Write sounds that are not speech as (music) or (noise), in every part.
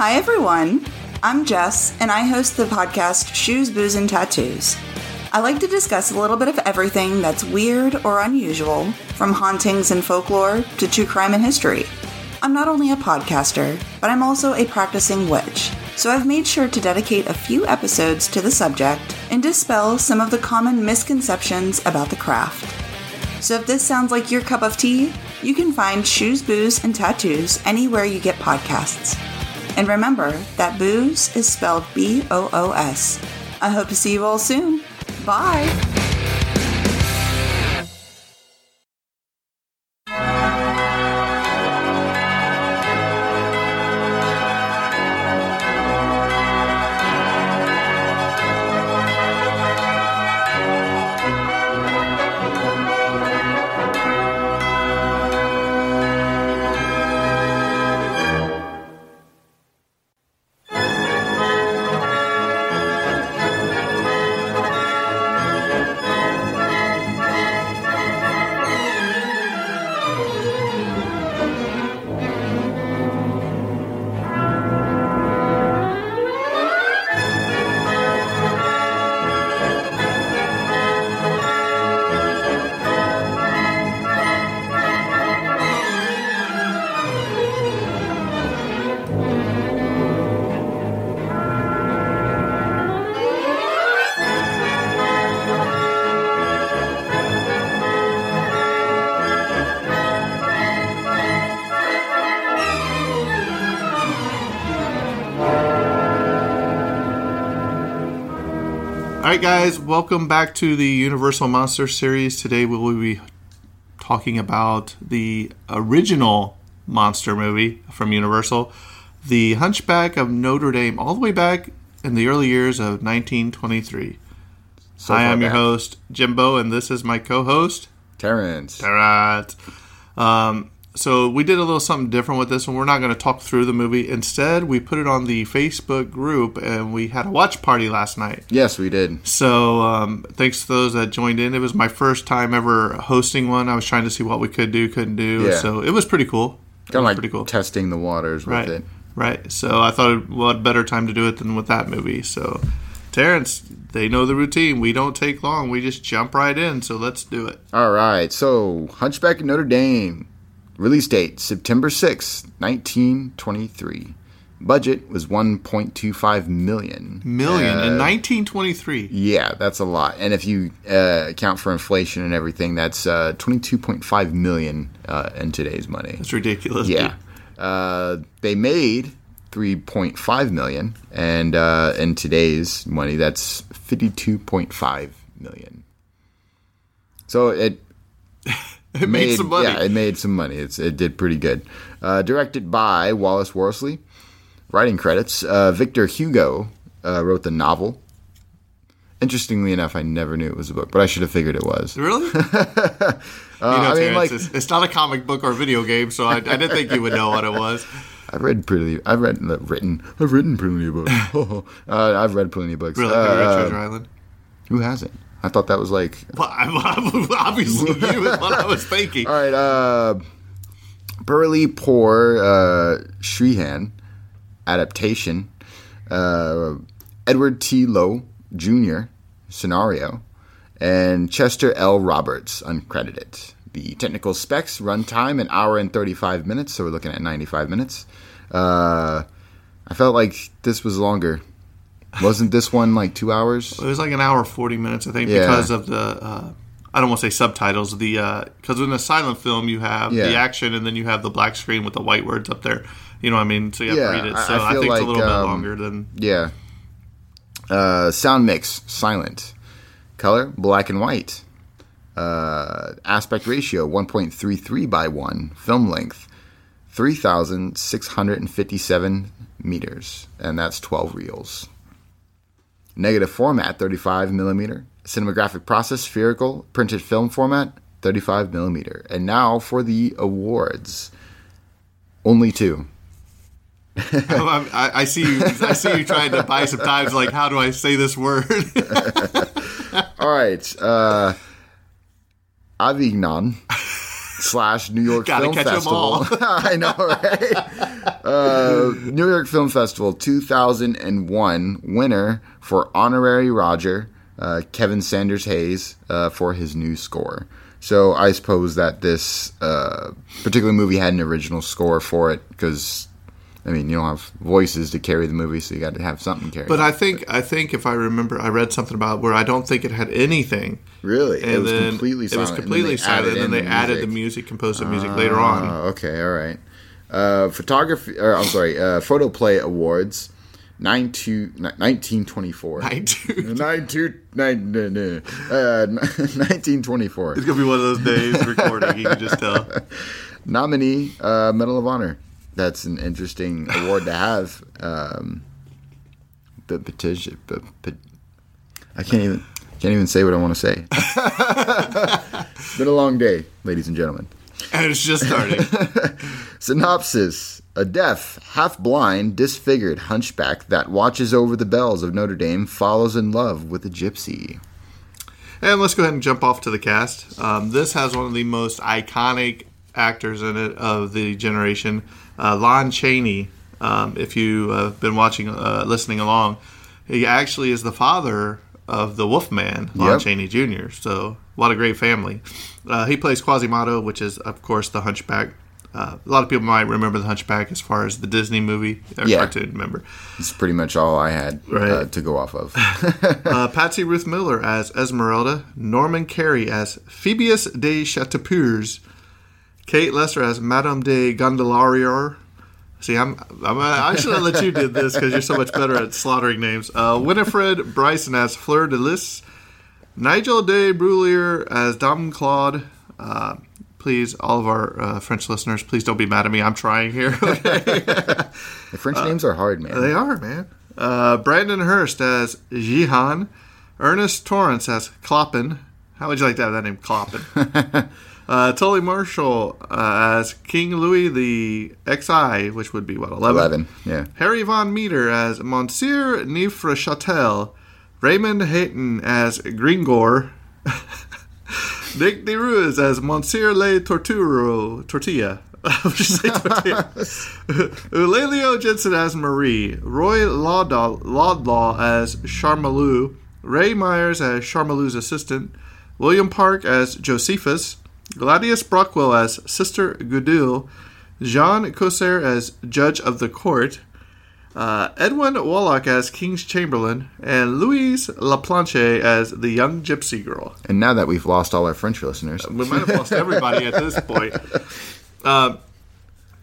Hi, everyone. I'm Jess, and I host the podcast Shoes, Booze, and Tattoos. I like to discuss a little bit of everything that's weird or unusual, from hauntings and folklore to true crime and history. I'm not only a podcaster, but I'm also a practicing witch, so I've made sure to dedicate a few episodes to the subject and dispel some of the common misconceptions about the craft. So if this sounds like your cup of tea, you can find Shoes, Booze, and Tattoos anywhere you get podcasts. And remember that booze is spelled B O O S. I hope to see you all soon. Bye. Right, guys, welcome back to the Universal Monster series. Today we will be talking about the original monster movie from Universal, The Hunchback of Notre Dame, all the way back in the early years of 1923. So Hi, I'm your back. host, Jimbo, and this is my co host, Terrence. Tarat. Um, so we did a little something different with this one. We're not going to talk through the movie. Instead, we put it on the Facebook group, and we had a watch party last night. Yes, we did. So um, thanks to those that joined in. It was my first time ever hosting one. I was trying to see what we could do, couldn't do. Yeah. So it was pretty cool. Kind of like pretty cool. testing the waters with right. it. Right. So I thought what better time to do it than with that movie. So Terrence, they know the routine. We don't take long. We just jump right in. So let's do it. All right, so Hunchback of Notre Dame. Release date September sixth, 1923. Budget was 1.25 million. Million in Uh, 1923. Yeah, that's a lot. And if you uh, account for inflation and everything, that's uh, 22.5 million uh, in today's money. That's ridiculous. Yeah. Uh, they made 3.5 million, and uh, in today's money, that's 52.5 million. So it (laughs) (laughs) It made, some money. Yeah, it made some money. It's it did pretty good. Uh, directed by Wallace Worsley. Writing credits: uh, Victor Hugo uh, wrote the novel. Interestingly enough, I never knew it was a book, but I should have figured it was. Really? (laughs) you know, Uh, I mean, like- it's, it's not a comic book or video game, so I, I didn't think you would know what it was. (laughs) I've read pretty. I've read written. I've written plenty of books. uh, I've read plenty of books. Really? Uh, uh, Treasure Island? who hasn't? I thought that was like Well, obviously, you is what I was thinking. (laughs) all right. Uh, Perley Poore uh, Shrehan adaptation. Uh, Edward T. Lowe Jr. scenario, and Chester L. Roberts uncredited. The technical specs runtime an hour and thirty five minutes, so we're looking at ninety five minutes. Uh, I felt like this was longer. Wasn't this one like two hours? It was like an hour forty minutes, I think, Yeah. because of the. Uh, I don't want to say subtitles. The because in a silent film you have the action and then you have the black screen with the white words up there. You know what I mean? So you have Yeah, to read it. I- So I I, feel think it's a little um, bit longer than. Yeah. Uh, sound mix silent. Color black and white. Uh, aspect ratio 1.33 by 1. Film length 3,657 meters, and that's 12 reels. Negative format 35 millimeter. Cinematographic process spherical printed film format 35 millimeter. And now for the awards. Only two. (laughs) I, I- I see you. I see you trying to buy some times. Like, how do I say this word? (laughs) All right. Uh, Avignon slash New York Gotta Film Festival. all. (laughs) I know, right? Uh, New York Film Festival 2001 winner for honorary Roger, uh, Kevin Sanders Hayes, uh, for his new score. So I suppose that this uh, particular movie had an original score for it because. I mean, you don't have voices to carry the movie, so you got to have something carry. But it. I think I think if I remember, I read something about where I don't think it had anything. really, And it was then completely it silent. was and then completely they silent, added and then they added music. the music, composed the music later on. Oh, okay, all right. Uh, photography, or I'm sorry, uh, Photoplay Awards, nine two, 1924. I do. Nine two, nine, no, no, uh, 1924. It's gonna be one of those days recording. You can just tell. (laughs) Nominee, uh, Medal of Honor. That's an interesting award to have. Um, but petition, but, but I can't even can't even say what I want to say. it's (laughs) been a long day, ladies and gentlemen. And it's just starting. (laughs) Synopsis A deaf, half blind, disfigured hunchback that watches over the bells of Notre Dame falls in love with a gypsy. And let's go ahead and jump off to the cast. Um, this has one of the most iconic actors in it of the generation, uh, Lon Chaney. Um, if you have been watching, uh, listening along, he actually is the father of the Wolfman, Lon Yep. Chaney Jr. So, a lot of great family. Uh, he plays Quasimodo, which is, of course, the Hunchback. Uh, a lot of people might remember the Hunchback as far as the Disney movie or Yeah. cartoon. Remember, It's pretty much all I had uh, to go off of. (laughs) uh, Patsy Ruth Miller as Esmeralda, Norman Kerry as Phoebus de Chateaupers, Kate Lester as Madame de Gondelaurier. See, I'm, I'm I should have let you do this because you're so much better at slaughtering names. Uh, Winifred Bryson as Fleur de Lis, Nigel de Bruyere as Dom Claude. Uh, please, all of our uh, French listeners, please don't be mad at me. I'm trying here. (laughs) The French names are hard, man. They are, man. Uh, Brandon Hurst as Jihan. Ernest Torrence as Kloppen. How would you like to have that name, Kloppen? (laughs) uh, Tully Marshall uh, as King Louis the XI, which would be, what, 11? 11, yeah. Harry Von Meter as Monsieur Neufchatel. Raymond Hayton as Gringor. (laughs) Nick DeRuiz as Monsieur Le Torturo Tortilla. I would just say (laughs) tortilla. (laughs) Eulelio Jensen as Marie. Roy Laudlaw, Laudlaw as Charmalou. Ray Myers as Charmalou's assistant. William Park as Josephus. Gladius Brockwell as Sister Gudule. Jean Cosser as Judge of the Court. Uh, Edwin Wallach as King's Chamberlain, and Louise Laplanche as the young gypsy girl. And now that we've lost all our French listeners, We might have lost everybody at this point. Um, (laughs)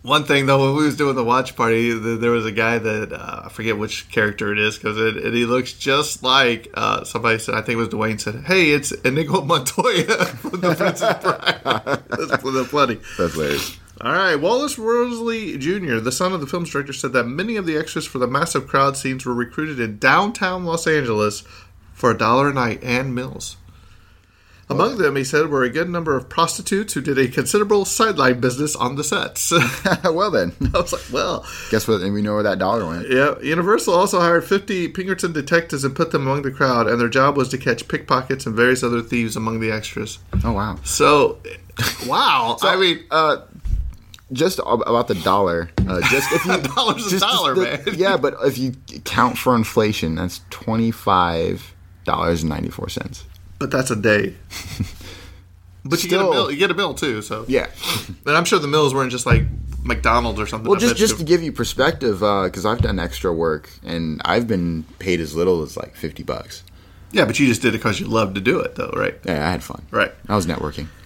one thing though, when we was doing the watch party, th- there was a guy that uh, I forget which character it is because it, it, he looks just like uh, somebody said. I think it was Dwayne said, "Hey, it's Inigo Montoya (laughs) from the Princess Bride." That's that's funny. that's hilarious. All right, Wallace Worsley Jr., the son of the film's director, said that many of the extras for the massive crowd scenes were recruited in downtown Los Angeles for a dollar a night and meals. Among them, he said, were a good number of prostitutes who did a considerable sideline business on the sets. (laughs) (laughs) Well, then. (laughs) I was like, well. Guess what? And we know where that dollar went. Yeah. Universal also hired 50 Pinkerton detectives and put them among the crowd, and their job was to catch pickpockets and various other thieves among the extras. Oh, wow. So, wow. So, I mean, uh, just about the dollar. Uh, just if you dollar's a dollar, man. yeah, but if you count for inflation, that's twenty five dollars and ninety four cents. But that's a day. (laughs) but you get a Still- bill. You get a bill too. So Yeah. and I'm sure the mills weren't just like McDonald's or something. Well, I just bet just you- to give you perspective, because I've done extra work and I've been paid as little as like fifty bucks. yeah, but you just did it because you love to do it, though, right? Yeah, I had fun. Right. I was networking. (laughs)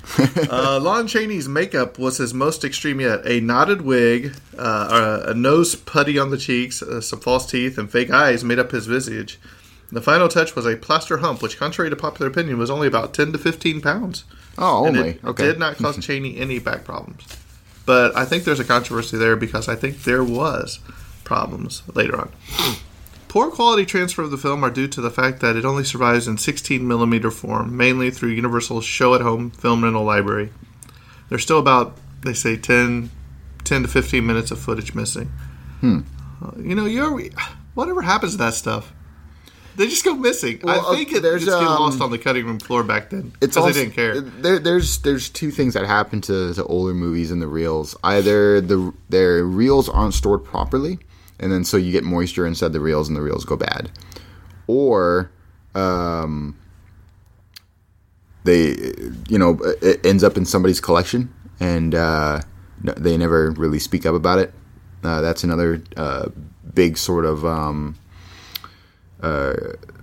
Uh, Lon Chaney's makeup was his most extreme yet. A knotted wig, uh, a, a nose putty on the cheeks, uh, some false teeth, and fake eyes made up his visage. The final touch was a plaster hump, which, contrary to popular opinion, was only about 10 to 15 pounds. Oh, and only it okay. did not cause (laughs) Chaney any back problems. But I think there's a controversy there because I think there was problems later on. Poor quality transfer of the film are due to the fact that it only survives in 16 millimeter form, mainly through Universal's show-at-home film rental library. There's still about, they say, 10, 10 to 15 minutes of footage missing. Uh, you know, you're whatever happens to that stuff. They just go missing. Well, I think okay, it, there's, it's getting um, lost on the cutting room floor back then It's because they didn't care. There, there's there's two things that happen to, to older movies and the reels. Either the their reels aren't stored properly, and then so you get moisture inside the reels, and the reels go bad, or um, they you know it ends up in somebody's collection, and uh, they never really speak up about it. Uh, that's another uh, big sort of. Um,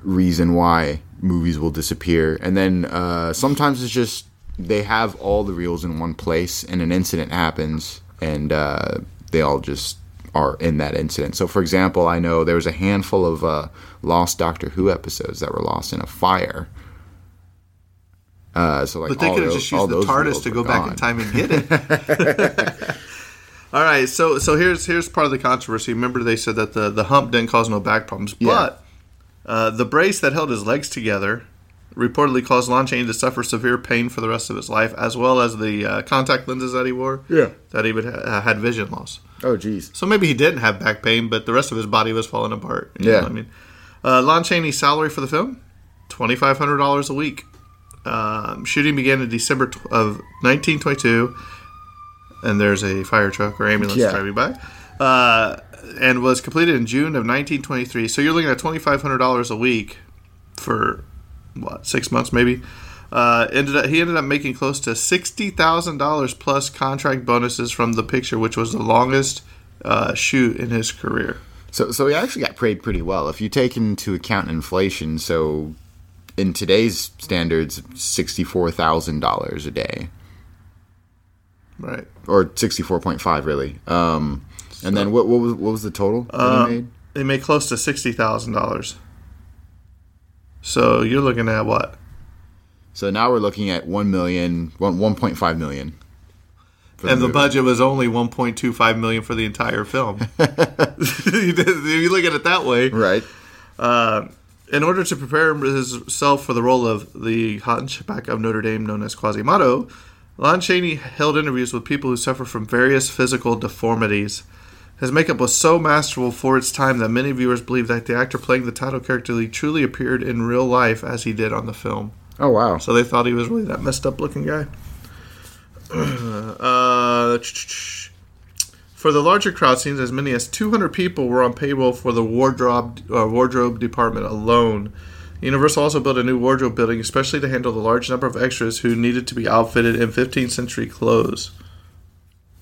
reason why movies will disappear. And then uh, sometimes it's just they have all the reels in one place, and an incident happens, and uh, they all just are in that incident. So, for example, I know there was a handful of uh, lost Doctor Who episodes that were lost in a fire. Uh, so like, But they could have just used the TARDIS to go back in time and get it. (laughs) (laughs) All right, so so here's here's part of the controversy. Remember, they said that the the hump didn't cause no back problems, Yeah. but uh, the brace that held his legs together reportedly caused Lon Chaney to suffer severe pain for the rest of his life, as well as the uh, contact lenses that he wore. Yeah. that he would ha- had vision loss. Oh, geez. So maybe he didn't have back pain, but the rest of his body was falling apart. Yeah. I mean, uh, Lon Chaney's salary for the film twenty five hundred dollars a week. Um, shooting began in December tw- of 1922, and there's a fire truck or ambulance Yeah. driving by, uh, and was completed in June of 1923. So you're looking at twenty five hundred dollars a week for what six months maybe. Uh, ended up, he ended up making close to sixty thousand dollars plus contract bonuses from the picture, which was the longest uh, shoot in his career. So, so he actually got paid pretty well. If you take into account inflation, so in today's standards, sixty-four thousand dollars a day, Right. or sixty-four point five, really. Um, and then what, what was what was the total that he made? They made close to sixty thousand dollars. So you're looking at what? So now we're looking at one million, one one point five million. and the budget was only 1.25 million for the entire film. (laughs) (laughs) if you look at it that way, right? Uh, in order to prepare himself for the role of the Hunchback of Notre Dame, known as Quasimodo, Lon Chaney held interviews with people who suffer from various physical deformities. His makeup was so masterful for its time that many viewers believe that the actor playing the title character Lee truly appeared in real life as he did on the film. Oh wow! So they thought he was really that messed up looking guy. (clears throat) uh, for the larger crowd scenes, as many as 200 people were on payroll for the wardrobe uh, wardrobe department alone. Universal also built a new wardrobe building, especially to handle the large number of extras who needed to be outfitted in 15th century clothes.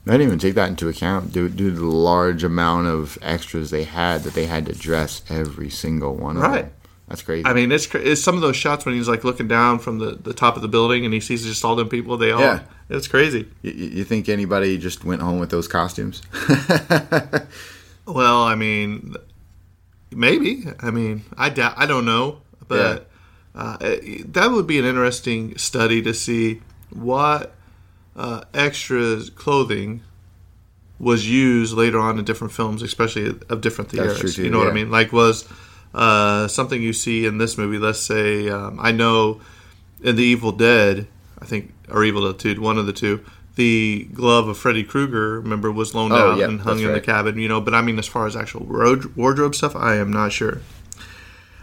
I didn't even take that into account due, due to the large amount of extras they had that they had to dress every single one of them. Right. That's crazy. I mean, it's, it's some of those shots when he's like looking down from the, the top of the building and he sees just all them people. They all, Yeah. it's crazy. you, you think anybody just went home with those costumes? (laughs) Well, I mean, maybe. I mean, I doubt. I don't know, but uh, it- that would be an interesting study to see what uh, extra clothing was used later on in different films, especially of different eras. true, you know what I mean? Like, was uh, something you see in this movie? Let's say, um, I know in the Evil Dead, I think, or Evil Dead Two, one of the two. The glove of Freddy Krueger, remember, was loaned Oh, out yeah, and hung in the cabin, you know. But I mean, as far as actual ward- wardrobe stuff, I am not sure.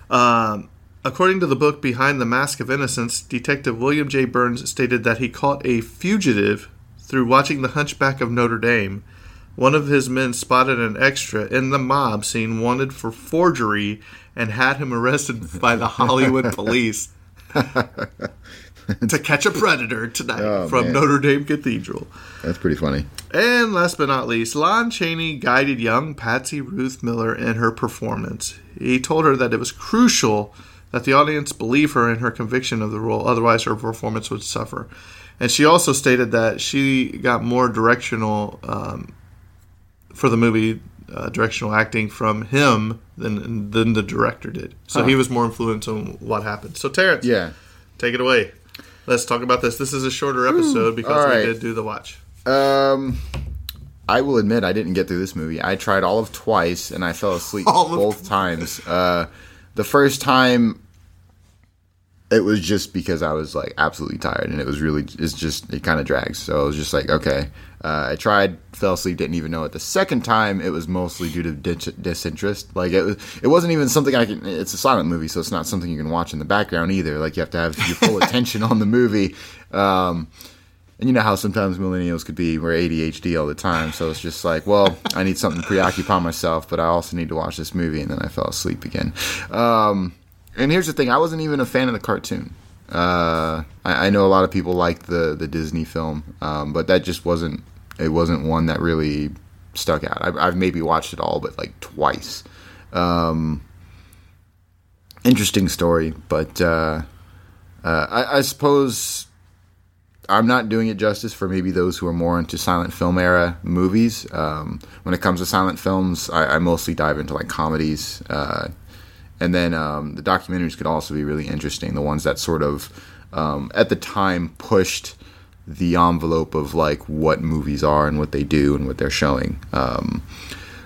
Um, according to the book Behind the Mask of Innocence, Detective William J. Burns stated that he caught a fugitive through watching The Hunchback of Notre Dame. One of his men spotted an extra in the mob scene wanted for forgery and had him arrested by the Hollywood (laughs) police to catch a predator tonight Oh, from man. Notre Dame Cathedral. That's pretty funny. And last but not least, Lon Chaney guided young Patsy Ruth Miller in her performance. He told her that it was crucial that the audience believe her in her conviction of the role, otherwise her performance would suffer. And she also stated that she got more directional um, for the movie, uh, directional acting from him than than the director did. So he was more influential on what happened. So Terrence, Yeah. take it away. Let's talk about this. This is a shorter episode because all we did do the watch. Um, I will admit I didn't get through this movie. I tried all of twice and I fell asleep All both times. Uh, the first time it was just because I was like absolutely tired and it was really it's just it kind of drags. So I was just like okay. Uh, I tried, fell asleep, didn't even know it. The second time it was mostly due to dis- disinterest. Like it was, it wasn't even something I can. It's a silent movie, so it's not something you can watch in the background either. Like you have to have your full (laughs) attention on the movie. Um, and you know how sometimes millennials could be, we're ADHD all the time. So it's just like, well, I need something to preoccupy myself, but I also need to watch this movie. And then I fell asleep again. Um, and here's the thing I wasn't even a fan of the cartoon. Uh, I, I know a lot of people like the, the Disney film, um, but that just wasn't, it wasn't one that really stuck out. I've, I've maybe watched it all, but like twice. Um, interesting story, but uh, uh, I, I suppose I'm not doing it justice for maybe those who are more into silent film era movies. Um, when it comes to silent films, I, I mostly dive into like comedies, uh, and then um, the documentaries could also be really interesting. The ones that sort of um, at the time pushed the envelope of like what movies are and what they do and what they're showing. Um,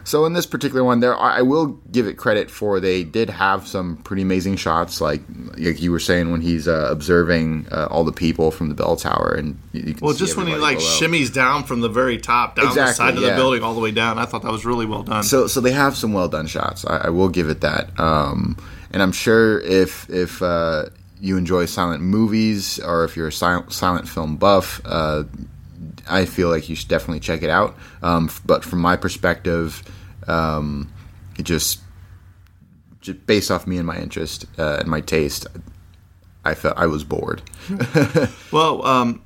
so in this particular one, there I will give it credit for they did have some pretty amazing shots, like like you were saying when he's uh, observing uh, all the people from the bell tower, and you, you can Well, just when he like below. shimmies down from the very top down the Exactly, side of the building all the way down, I thought that was really well done. So so they have some well done shots. I, I will give it that. Um, and I'm sure if if uh, you enjoy silent movies or if you're a silent, silent film buff, uh, I feel like you should definitely check it out. Um, but from my perspective, um, it just, just based off me and my interest uh, and my taste, I felt I was bored. (laughs) well, um,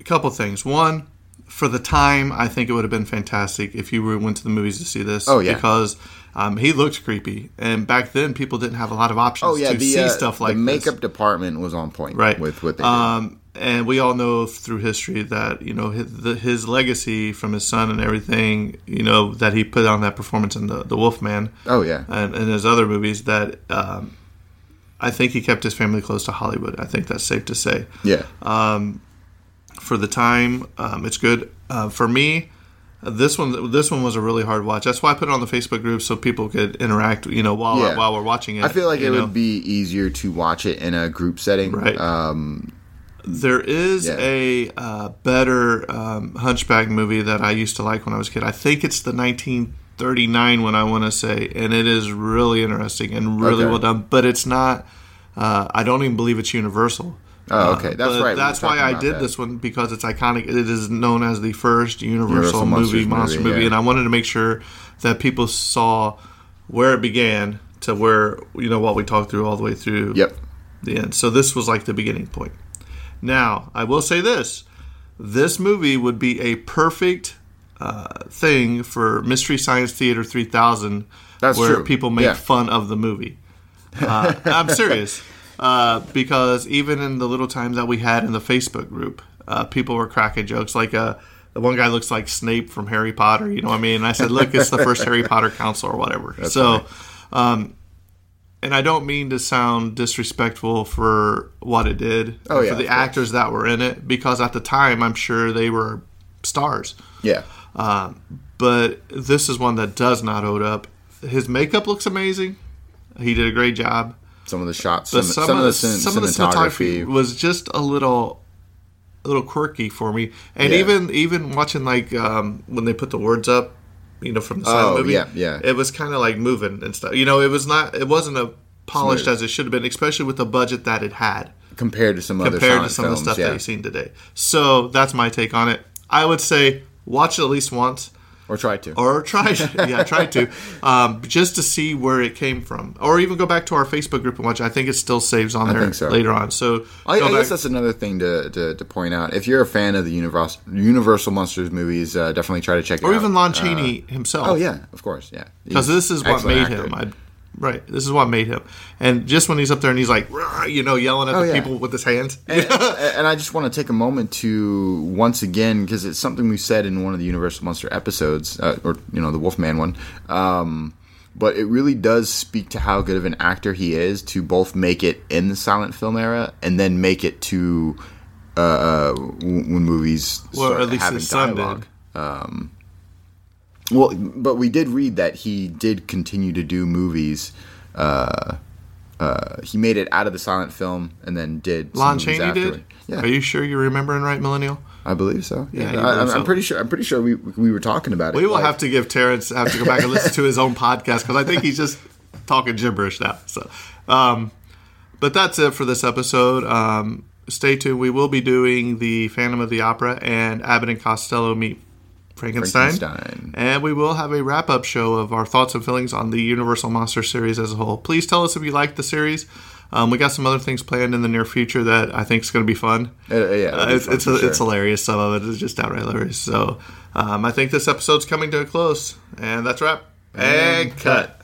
a couple things. One, for the time, I think it would have been fantastic if you were, went to the movies to see this. Oh, yeah. because um, he looked creepy, and back then people didn't have a lot of options Oh yeah, to the see uh, stuff like the makeup this. department was on point, right With what they did. um, and we all know through history that you know his, the, his legacy from his son and everything you know that he put on that performance in the the Wolfman Oh yeah, and, and his other movies that um, I think he kept his family close to Hollywood. I think that's safe to say. yeah. Um, For the time, um, it's good. Uh, for me, this one this one was a really hard watch. That's why I put it on the Facebook group so people could interact. You know, while Yeah. while we're watching it. I feel like it know. would be easier to watch it in a group setting. Right. Um, There is Yeah. a uh, better um, Hunchback movie that I used to like when I was a kid. I think it's the 1939 one I want to say, and it is really interesting and really Okay. well done. But it's not. Uh, I don't even believe it's Universal. Oh, okay. That's But right. we That's why I did that. this one because it's iconic. It is known as the first Universal, Universal movie monster movie, movie, yeah. and I wanted to make sure that people saw where it began to where you know what we talked through all the way through Yep. the end. So this was like the beginning point. Now, I will say this: this movie would be a perfect uh, thing for Mystery Science Theater 3000, That's where true. people make Yeah. fun of the movie. Uh, (laughs) I'm serious, uh, because even in the little time that we had in the Facebook group, uh, people were cracking jokes like. Uh, the one guy looks like Snape from Harry Potter, you know what I mean? And I said, "Look, it's the first Harry Potter council or whatever." so, um, and I don't mean to sound disrespectful for what it did, Oh, yeah, for the actors that were in it, because at the time I'm sure they were stars. Yeah. But this is one that does not hold up. His makeup looks amazing. He did a great job. some of the shots, But some, some, of the, some of the cinematography. cinematography was just a little a little quirky for me and Yeah. even even watching like um when they put the words up you know from the silent Oh, movie yeah, yeah. it was kind of like moving and stuff you know it was not it wasn't a polished Smooth. as it should have been especially with the budget that it had compared to some other compared to some films, of the stuff yeah. that you've seen today so that's my take on it i would say watch it at least once or try to. or try to yeah try to (laughs) um, just to see where it came from or even go back to our facebook group and watch i think it still saves on there so. later on so I, I guess that's another thing to, to, to point out. If you're a fan of the Universal, Universal Monsters movies, uh, definitely try to check it or out. even Lon Uh, Chaney himself. oh yeah, of course, yeah. because this is what made actor. him. I, right, this is what made him. And just when he's up there and he's like, you know, yelling at Oh, the yeah. people with his hands. and, (laughs) and I just want to take a moment to once again because it's something we said in one of the Universal Monster episodes, uh, or you know the Wolfman one. Um, but it really does speak to how good of an actor he is to both make it in the silent film era and then make it to uh, uh, when movies Well, start at least having dialogue. Um, well, but we did read that he did continue to do movies. Uh, uh, he made it out of the silent film and then did Lon Chaney afterward. did. Yeah, Are you sure you're remembering right, Millennial? I believe so. Yeah, Yeah, I, so. I'm pretty sure. I'm pretty sure we we were talking about it. We will like- have to give Terrence have to go back and listen to his own podcast because I think he's just talking gibberish now. So, um, but that's it for this episode. Um, stay tuned. We will be doing the Phantom of the Opera and Abbott and Costello meet Frankenstein. Frankenstein. And we will have a wrap up show of our thoughts and feelings on the Universal Monster series as a whole. Please tell us if you like the series. Um, we got some other things planned in the near future that I think is going to be fun. Uh, yeah, Uh, it's it's, for sure. it's hilarious. Some of it is just outright hilarious. So um, I think this episode's coming to a close, and that's a wrap. And cut.